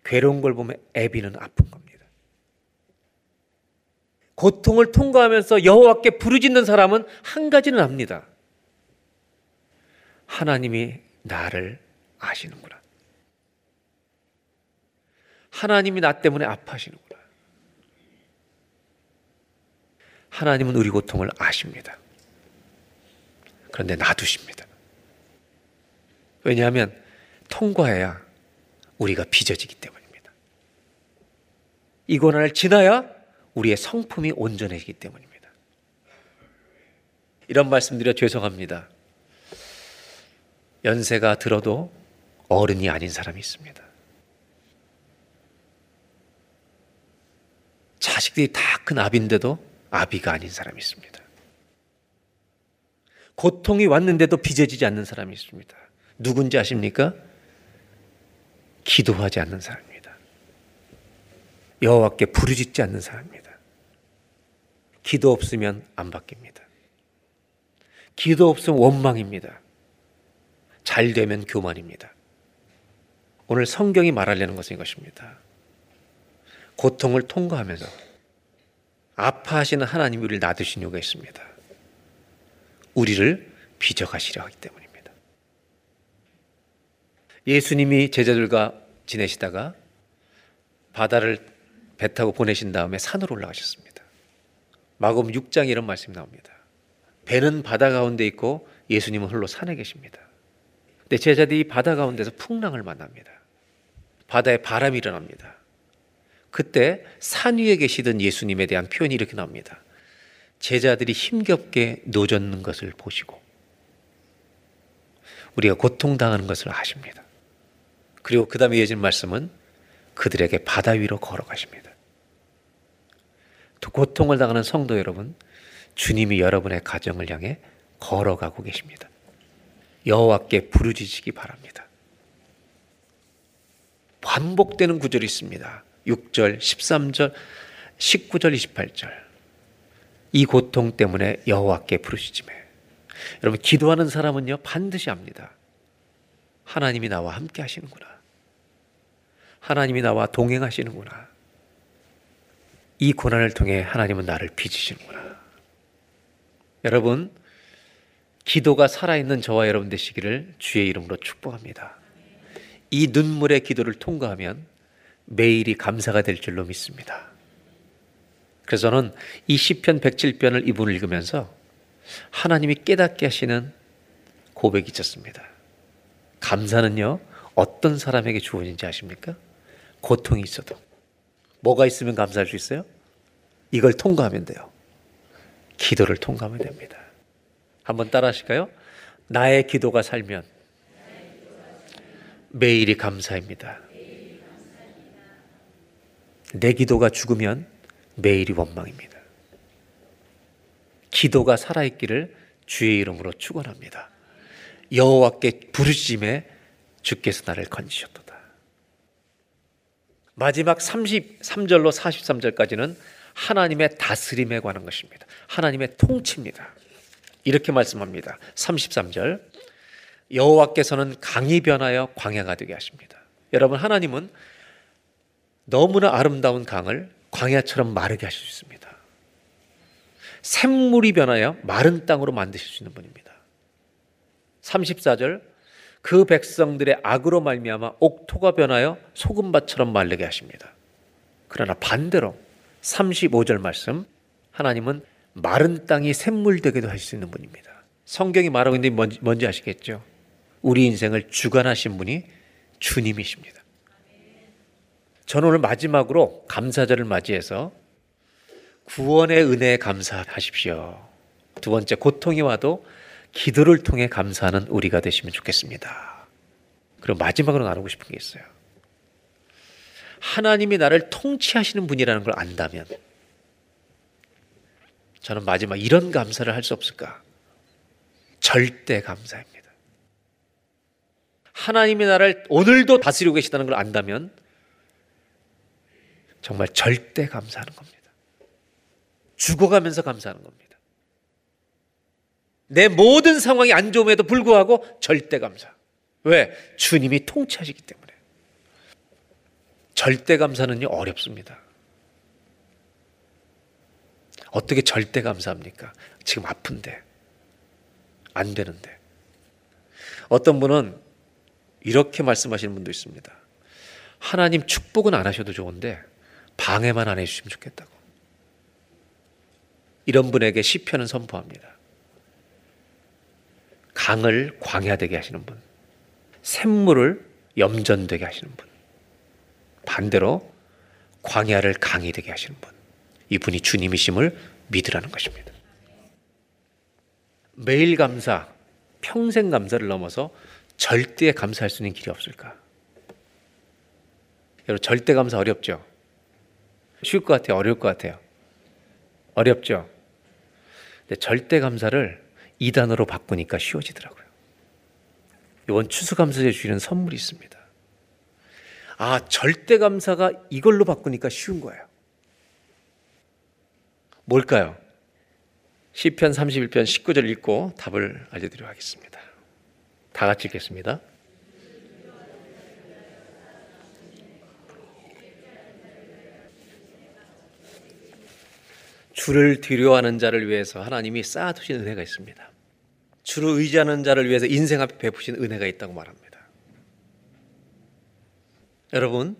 괴로운 걸 보면 애비는 아픈 겁니다. 고통을 통과하면서 여호와께 부르짖는 사람은 한 가지는 압니다. 하나님이 나를 아시는구나. 하나님이 나 때문에 아파하시는구나. 하나님은 우리 고통을 아십니다. 그런데 놔두십니다. 왜냐하면 통과해야 우리가 빚어지기 때문입니다. 이 고난을 지나야 우리의 성품이 온전해지기 때문입니다. 이런 말씀드려 죄송합니다. 연세가 들어도 어른이 아닌 사람이 있습니다. 자식들이 다 큰 아비인데도 아비가 아닌 사람이 있습니다. 고통이 왔는데도 빚어지지 않는 사람이 있습니다. 누군지 아십니까? 기도하지 않는 사람입니다. 여호와께 부르짖지 않는 사람입니다. 기도 없으면 안 바뀝니다. 기도 없으면 원망입니다. 잘 되면 교만입니다. 오늘 성경이 말하려는 것은 이것입니다. 고통을 통과하면서 아파하시는 하나님이 우리를 놔두신 이유가 있습니다. 우리를 빚어가시려 하기 때문입니다. 예수님이 제자들과 지내시다가 바다를 배 타고 보내신 다음에 산으로 올라가셨습니다. 마금 6장에 이런 말씀이 나옵니다. 배는 바다 가운데 있고 예수님은 홀로 산에 계십니다. 근데 제자들이 바다 가운데서 풍랑을 만납니다. 바다에 바람이 일어납니다. 그때 산 위에 계시던 예수님에 대한 표현이 이렇게 나옵니다. 제자들이 힘겹게 노젓는 것을 보시고 우리가 고통당하는 것을 아십니다. 그리고 그 다음에 이어진 말씀은 그들에게 바다 위로 걸어가십니다. 고통을 당하는 성도 여러분, 주님이 여러분의 가정을 향해 걸어가고 계십니다. 여호와께 부르짖으시기 바랍니다. 반복되는 구절이 있습니다. 6절, 13절, 19절, 28절. 이 고통 때문에 여호와께 부르시지매. 여러분 기도하는 사람은요 반드시 압니다. 하나님이 나와 함께 하시는구나. 하나님이 나와 동행하시는구나. 이 고난을 통해 하나님은 나를 빚으시는구나. 여러분 기도가 살아있는 저와 여러분 되시기를 주의 이름으로 축복합니다. 이 눈물의 기도를 통과하면 매일이 감사가 될 줄로 믿습니다. 그래서 저는 이 시편 107편을 이분 읽으면서 하나님이 깨닫게 하시는 고백이 있었습니다. 감사는요, 어떤 사람에게 주어진지 아십니까? 고통이 있어도. 뭐가 있으면 감사할 수 있어요? 이걸 통과하면 돼요. 기도를 통과하면 됩니다. 한번 따라 하실까요? 나의 기도가 살면 매일이 감사입니다. 내 기도가 죽으면 매일이 원망입니다. 기도가 살아있기를 주의 이름으로 축원합니다. 여호와께 부르심에 주께서 나를 건지셨도다. 마지막 33절로 43절까지는 하나님의 다스림에 관한 것입니다. 하나님의 통치입니다. 이렇게 말씀합니다. 33절. 여호와께서는 강이 변하여 광야가 되게 하십니다. 여러분 하나님은 너무나 아름다운 강을 광야처럼 마르게 하실 수 있습니다. 샘물이 변하여 마른 땅으로 만드실 수 있는 분입니다. 34절 그 백성들의 악으로 말미암아 옥토가 변하여 소금밭처럼 마르게 하십니다. 그러나 반대로 35절 말씀 하나님은 마른 땅이 샘물 되게도 하실 수 있는 분입니다. 성경이 말하고 있는 게 뭔지, 뭔지 아시겠죠? 우리 인생을 주관하신 분이 주님이십니다. 저는 오늘 마지막으로 감사절을 맞이해서 구원의 은혜에 감사하십시오. 두 번째 고통이 와도 기도를 통해 감사하는 우리가 되시면 좋겠습니다. 그리고 마지막으로 나누고 싶은 게 있어요. 하나님이 나를 통치하시는 분이라는 걸 안다면 저는 마지막 이런 감사를 할 수 없을까? 절대 감사입니다. 하나님이 나를 오늘도 다스리고 계시다는 걸 안다면 정말 절대 감사하는 겁니다. 죽어가면서 감사하는 겁니다. 내 모든 상황이 안 좋음에도 불구하고 절대 감사. 왜? 주님이 통치하시기 때문에. 절대 감사는요, 어렵습니다. 어떻게 절대 감사합니까? 지금 아픈데. 안 되는데. 어떤 분은 이렇게 말씀하시는 분도 있습니다. 하나님 축복은 안 하셔도 좋은데 방해만 안 해주시면 좋겠다고. 이런 분에게 시편은 선포합니다. 강을 광야되게 하시는 분, 샘물을 염전되게 하시는 분, 반대로 광야를 강이 되게 하시는 분, 이분이 주님이심을 믿으라는 것입니다. 매일 감사, 평생 감사를 넘어서 절대 감사할 수 있는 길이 없을까? 여러분 절대 감사 어렵죠? 쉬울 것 같아요? 어려울 것 같아요? 어렵죠? 근데 절대 감사를 2단어로 바꾸니까 쉬워지더라고요. 이번 추수감사제 주시는 선물이 있습니다. 아, 절대 감사가 이걸로 바꾸니까 쉬운 거예요. 뭘까요? 시편 31편 19절 읽고 답을 알려드리도록 하겠습니다. 다 같이 읽겠습니다. 주를 두려워하는 자를 위해서 하나님이 쌓아두신 은혜가 있습니다. 주를 의지하는 자를 위해서 인생 앞에 베푸신 은혜가 있다고 말합니다. 여러분,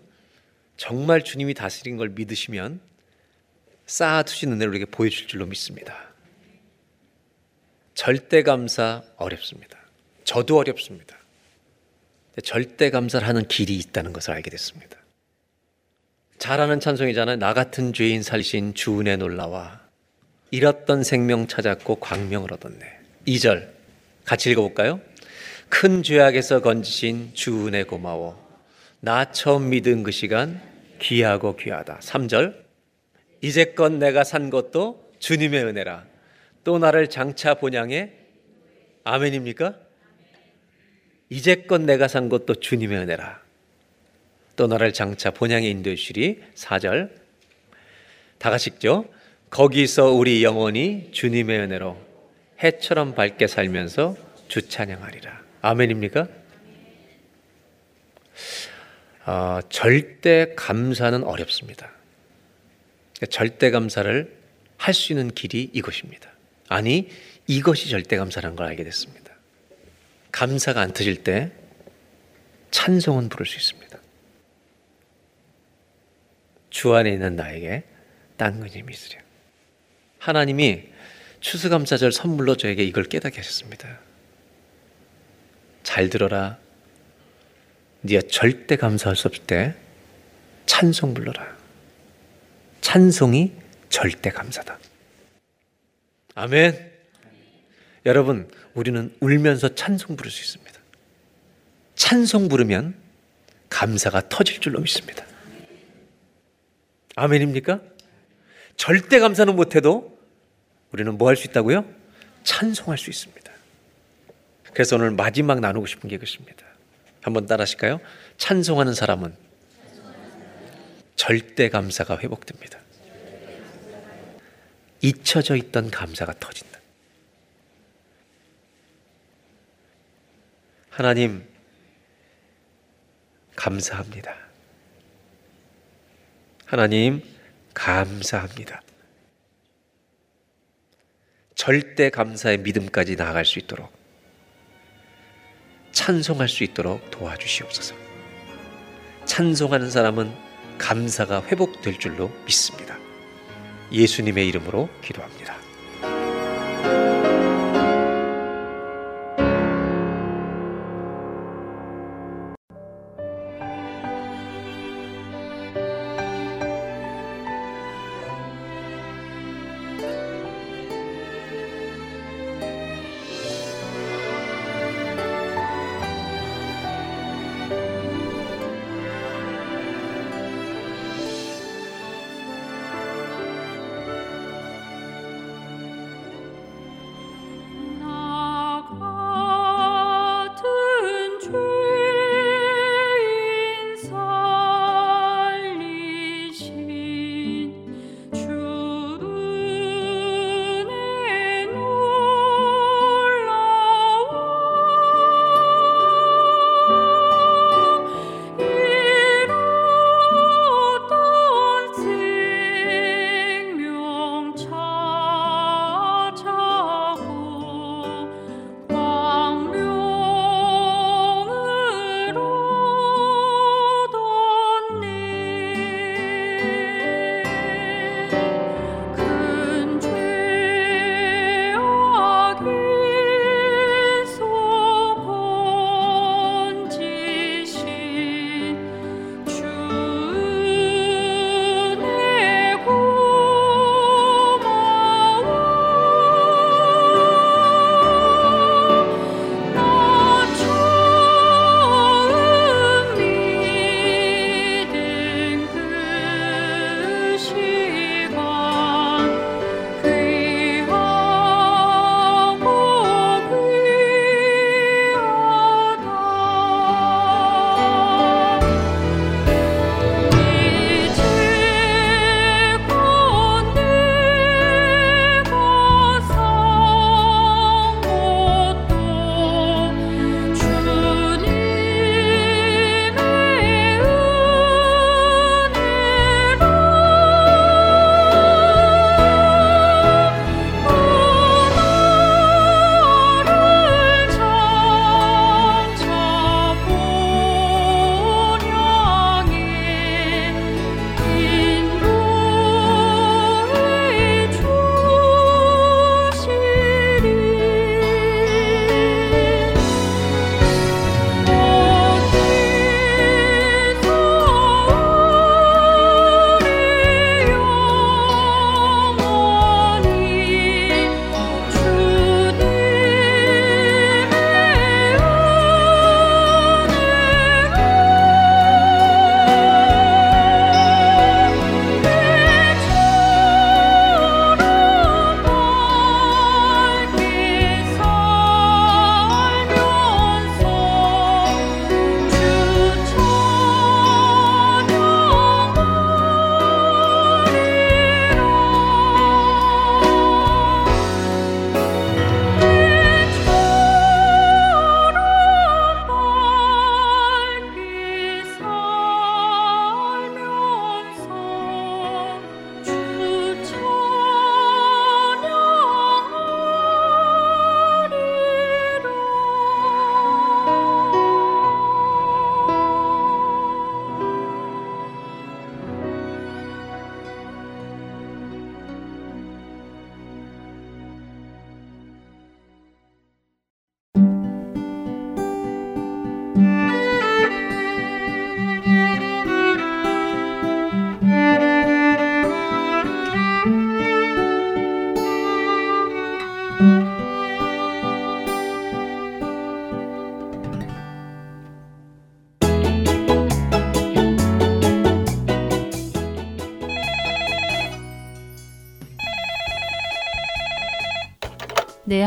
정말 주님이 다스린 걸 믿으시면 쌓아두신 은혜를 우리에게 보여줄 줄로 믿습니다. 절대 감사 어렵습니다. 저도 어렵습니다. 절대 감사를 하는 길이 있다는 것을 알게 됐습니다. 잘하는 찬송이잖아요. 나 같은 죄인 살신 주 은혜 놀라와 잃었던 생명 찾았고 광명을 얻었네. 2절 같이 읽어볼까요? 큰 죄악에서 건지신 주 은혜 고마워. 나 처음 믿은 그 시간 귀하고 귀하다. 3절 이제껏 내가 산 것도 주님의 은혜라. 또 나를 장차 본향에 아멘입니까? 이제껏 내가 산 것도 주님의 은혜라. 또 나를 장차 본향에 인도해 주시리. 4절. 다 읽죠 거기서 우리 영원히 주님의 은혜로 해처럼 밝게 살면서 주 찬양하리라. 아멘입니까? 어, 절대 감사는 어렵습니다. 절대 감사를 할 수 있는 길이 이것입니다. 아니 이것이 절대 감사라는 걸 알게 됐습니다. 감사가 안 터질 때 찬송은 부를 수 있습니다 주 안에 있는 나에게 딴 것이 있으랴. 하나님이 추수감사절 선물로 저에게 이걸 깨닫게 하셨습니다. 잘 들어라. 네가 절대 감사할 수 없을 때 찬송 불러라. 찬송이 절대 감사다. 아멘. 여러분, 우리는 울면서 찬송 부를 수 있습니다. 찬송 부르면 감사가 터질 줄로 믿습니다. 아멘입니까? 절대 감사는 못해도 우리는 뭐 할 수 있다고요? 찬송할 수 있습니다. 그래서 오늘 마지막 나누고 싶은 게 그것입니다. 한번 따라 하실까요? 찬송하는 사람은 절대 감사가 회복됩니다. 잊혀져 있던 감사가 터진다. 하나님, 감사합니다. 하나님, 감사합니다. 절대 감사의 믿음까지 나아갈 수 있도록 찬송할 수 있도록 도와주시옵소서. 찬송하는 사람은 감사가 회복될 줄로 믿습니다. 예수님의 이름으로 기도합니다.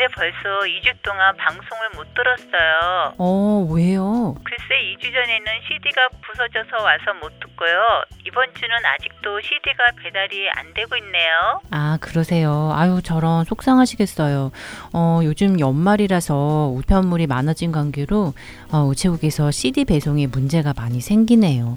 근데 벌써 2주 동안 방송을 못 들었어요. 어, 왜요? 글쎄 2주 전에는 CD가 부서져서 와서 못 듣고요. 이번 주는 아직도 CD가 배달이 안 되고 있네요. 아, 그러세요. 아유, 저런 속상하시겠어요. 어, 요즘 연말이라서 우편물이 많아진 관계로 어, 우체국에서 CD 배송에 문제가 많이 생기네요.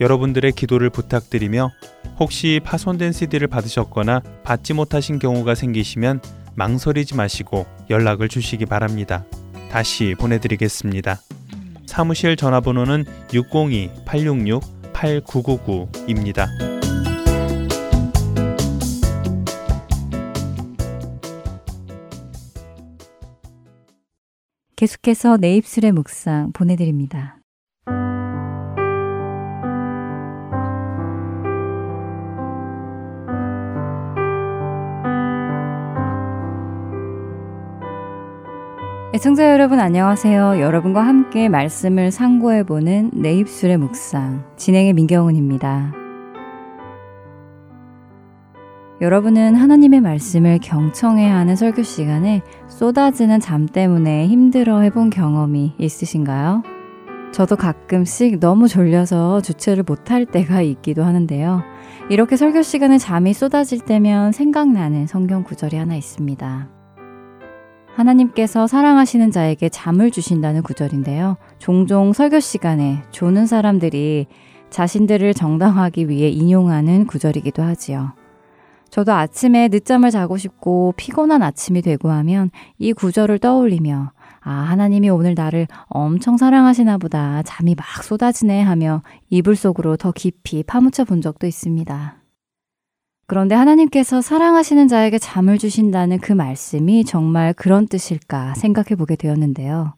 여러분들의 기도를 부탁드리며 혹시 파손된 CD를 받으셨거나 받지 못하신 경우가 생기시면 망설이지 마시고 연락을 주시기 바랍니다. 다시 보내드리겠습니다. 사무실 전화번호는 602-866-8999입니다. 계속해서 내 입술의 묵상 보내드립니다. 애청자 여러분 안녕하세요. 여러분과 함께 말씀을 상고해보는 내 입술의 묵상 진행의 민경훈입니다. 여러분은 하나님의 말씀을 경청해야 하는 설교 시간에 쏟아지는 잠 때문에 힘들어 해본 경험이 있으신가요? 저도 가끔씩 너무 졸려서 주체를 못할 때가 있기도 하는데요. 이렇게 설교 시간에 잠이 쏟아질 때면 생각나는 성경 구절이 하나 있습니다. 하나님께서 사랑하시는 자에게 잠을 주신다는 구절인데요. 종종 설교 시간에 조는 사람들이 자신들을 정당하기 위해 인용하는 구절이기도 하지요. 저도 아침에 늦잠을 자고 싶고 피곤한 아침이 되고 하면 이 구절을 떠올리며 아, 하나님이 오늘 나를 엄청 사랑하시나 보다 잠이 막 쏟아지네 하며 이불 속으로 더 깊이 파묻혀 본 적도 있습니다. 그런데 하나님께서 사랑하시는 자에게 잠을 주신다는 그 말씀이 정말 그런 뜻일까 생각해 보게 되었는데요.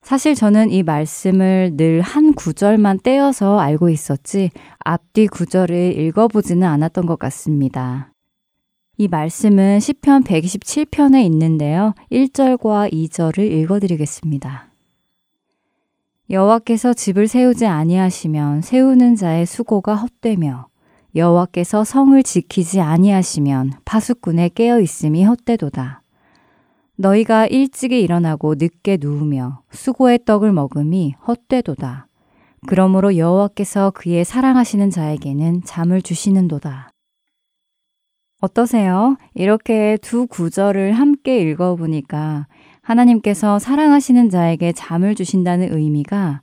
사실 저는 이 말씀을 늘 한 구절만 떼어서 알고 있었지 앞뒤 구절을 읽어보지는 않았던 것 같습니다. 이 말씀은 시편 127편에 있는데요. 1절과 2절을 읽어드리겠습니다. 여호와께서 집을 세우지 아니하시면 세우는 자의 수고가 헛되며 여호와께서 성을 지키지 아니하시면 파수꾼의 깨어 있음이 헛되도다. 너희가 일찍이 일어나고 늦게 누우며 수고의 떡을 먹음이 헛되도다. 그러므로 여호와께서 그의 사랑하시는 자에게는 잠을 주시는도다. 어떠세요? 이렇게 두 구절을 함께 읽어보니까 하나님께서 사랑하시는 자에게 잠을 주신다는 의미가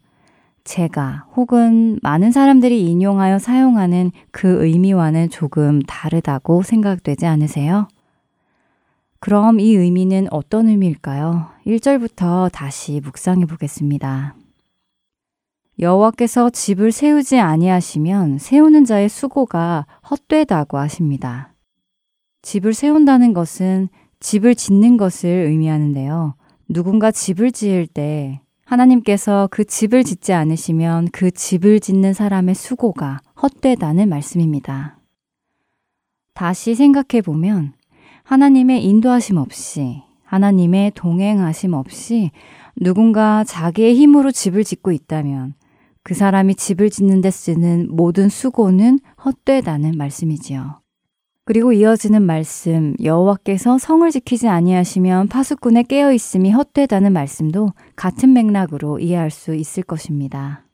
제가 혹은 많은 사람들이 인용하여 사용하는 그 의미와는 조금 다르다고 생각되지 않으세요? 그럼 이 의미는 어떤 의미일까요? 1절부터 다시 묵상해 보겠습니다. 여호와께서 집을 세우지 아니하시면 세우는 자의 수고가 헛되다고 하십니다. 집을 세운다는 것은 집을 짓는 것을 의미하는데요. 누군가 집을 지을 때 하나님께서 그 집을 짓지 않으시면 그 집을 짓는 사람의 수고가 헛되다는 말씀입니다. 다시 생각해 보면 하나님의 인도하심 없이 하나님의 동행하심 없이 누군가 자기의 힘으로 집을 짓고 있다면 그 사람이 집을 짓는 데 쓰는 모든 수고는 헛되다는 말씀이지요. 그리고 이어지는 말씀 여호와께서 성을 지키지 아니하시면 파수꾼에 깨어 있음이 헛되다는 말씀도 같은 맥락으로 이해할 수 있을 것입니다.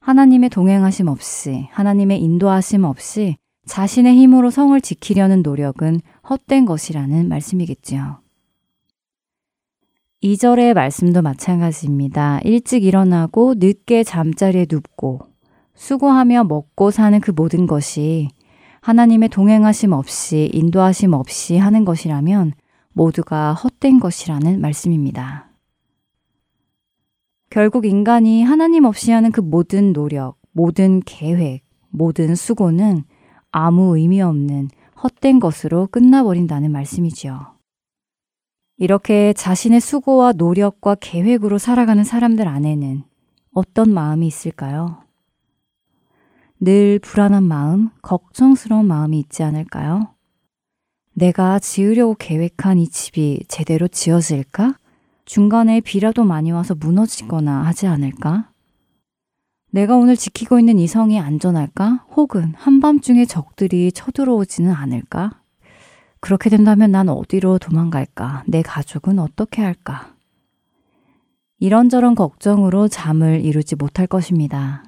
하나님의 동행하심 없이 하나님의 인도하심 없이 자신의 힘으로 성을 지키려는 노력은 헛된 것이라는 말씀이겠지요. 2절의 말씀도 마찬가지입니다. 일찍 일어나고 늦게 잠자리에 눕고 수고하며 먹고 사는 그 모든 것이 하나님의 동행하심 없이 인도하심 없이 하는 것이라면 모두가 헛된 것이라는 말씀입니다. 결국 인간이 하나님 없이 하는 그 모든 노력, 모든 계획, 모든 수고는 아무 의미 없는 헛된 것으로 끝나버린다는 말씀이지요. 이렇게 자신의 수고와 노력과 계획으로 살아가는 사람들 안에는 어떤 마음이 있을까요? 늘 불안한 마음, 걱정스러운 마음이 있지 않을까요? 내가 지으려고 계획한 이 집이 제대로 지어질까? 중간에 비라도 많이 와서 무너지거나 하지 않을까? 내가 오늘 지키고 있는 이 성이 안전할까? 혹은 한밤중에 적들이 쳐들어오지는 않을까? 그렇게 된다면 난 어디로 도망갈까? 내 가족은 어떻게 할까? 이런저런 걱정으로 잠을 이루지 못할 것입니다.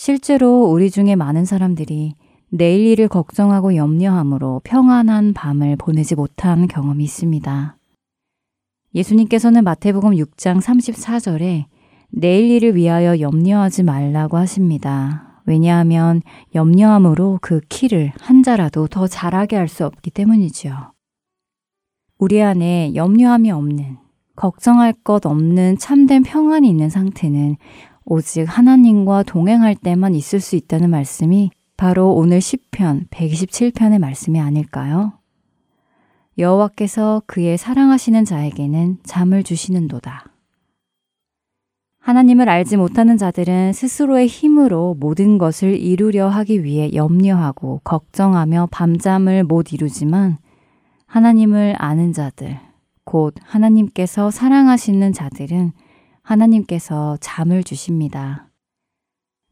실제로 우리 중에 많은 사람들이 내일 일을 걱정하고 염려함으로 평안한 밤을 보내지 못한 경험이 있습니다. 예수님께서는 마태복음 6장 34절에 내일 일을 위하여 염려하지 말라고 하십니다. 왜냐하면 염려함으로 그 키를 한 자라도 더 잘하게 할 수 없기 때문이지요. 우리 안에 염려함이 없는, 걱정할 것 없는 참된 평안이 있는 상태는 오직 하나님과 동행할 때만 있을 수 있다는 말씀이 바로 오늘 10편 127편의 말씀이 아닐까요? 여호와께서 그의 사랑하시는 자에게는 잠을 주시는도다. 하나님을 알지 못하는 자들은 스스로의 힘으로 모든 것을 이루려 하기 위해 염려하고 걱정하며 밤잠을 못 이루지만 하나님을 아는 자들, 곧 하나님께서 사랑하시는 자들은 하나님께서 잠을 주십니다.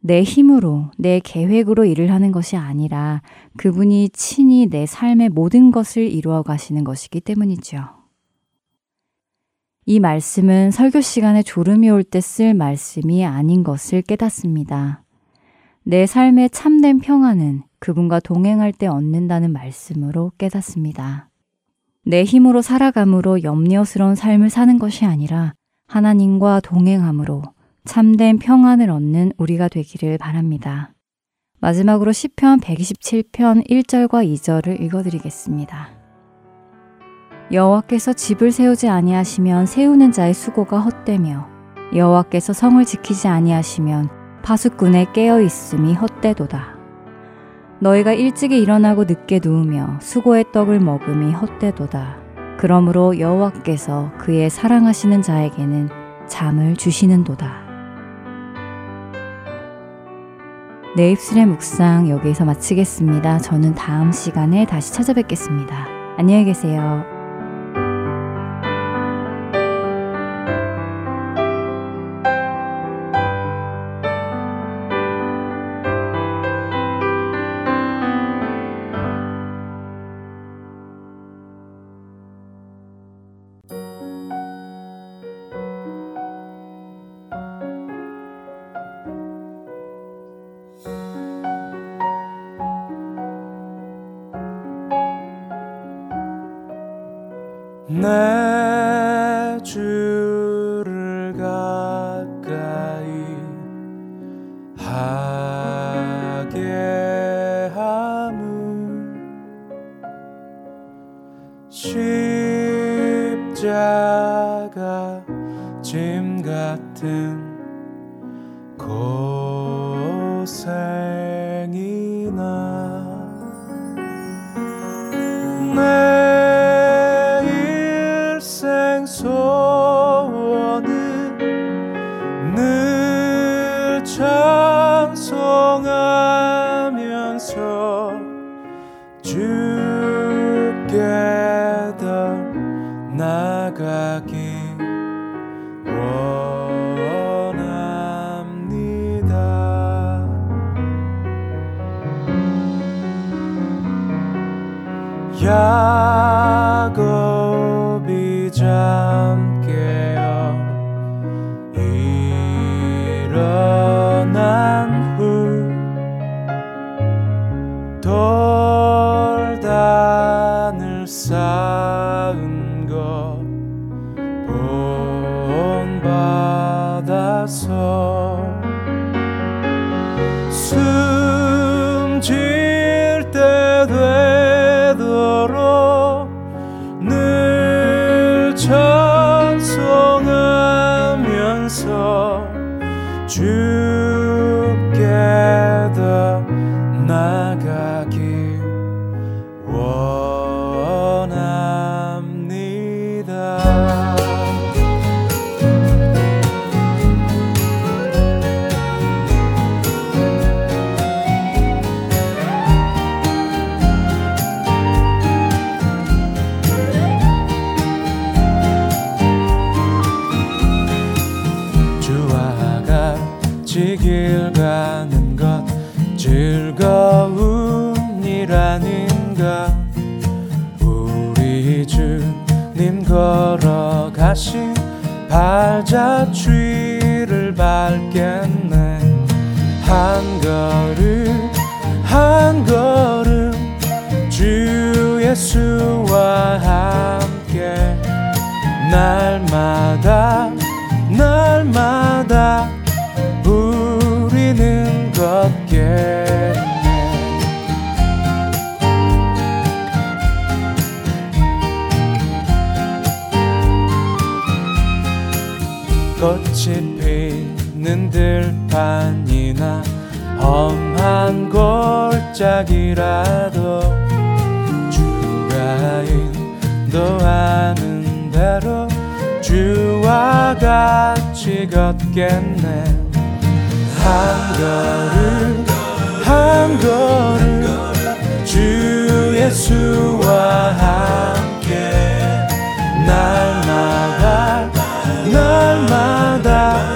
내 힘으로, 내 계획으로 일을 하는 것이 아니라 그분이 친히 내 삶의 모든 것을 이루어 가시는 것이기 때문이죠. 이 말씀은 설교 시간에 졸음이 올 때 쓸 말씀이 아닌 것을 깨닫습니다. 내 삶의 참된 평안은 그분과 동행할 때 얻는다는 말씀으로 깨닫습니다. 내 힘으로 살아감으로 염려스러운 삶을 사는 것이 아니라 하나님과 동행함으로 참된 평안을 얻는 우리가 되기를 바랍니다. 마지막으로 시편 127편 1절과 2절을 읽어 드리겠습니다. 여호와께서 집을 세우지 아니하시면 세우는 자의 수고가 헛되며 여호와께서 성을 지키지 아니하시면 파수꾼의 깨어 있음이 헛되도다. 너희가 일찍이 일어나고 늦게 누우며 수고의 떡을 먹음이 헛되도다. 그러므로 여호와께서 그의 사랑하시는 자에게는 잠을 주시는도다. 내 입술의 묵상 여기에서 마치겠습니다. 저는 다음 시간에 다시 찾아뵙겠습니다. 안녕히 계세요. 꽃이 피는 들판이나 험한 골짜기라도 주가 인도하는 대로 주와 같이 걷겠네. 한 걸음 한 걸음 주 예수와 함께 날마다 날마다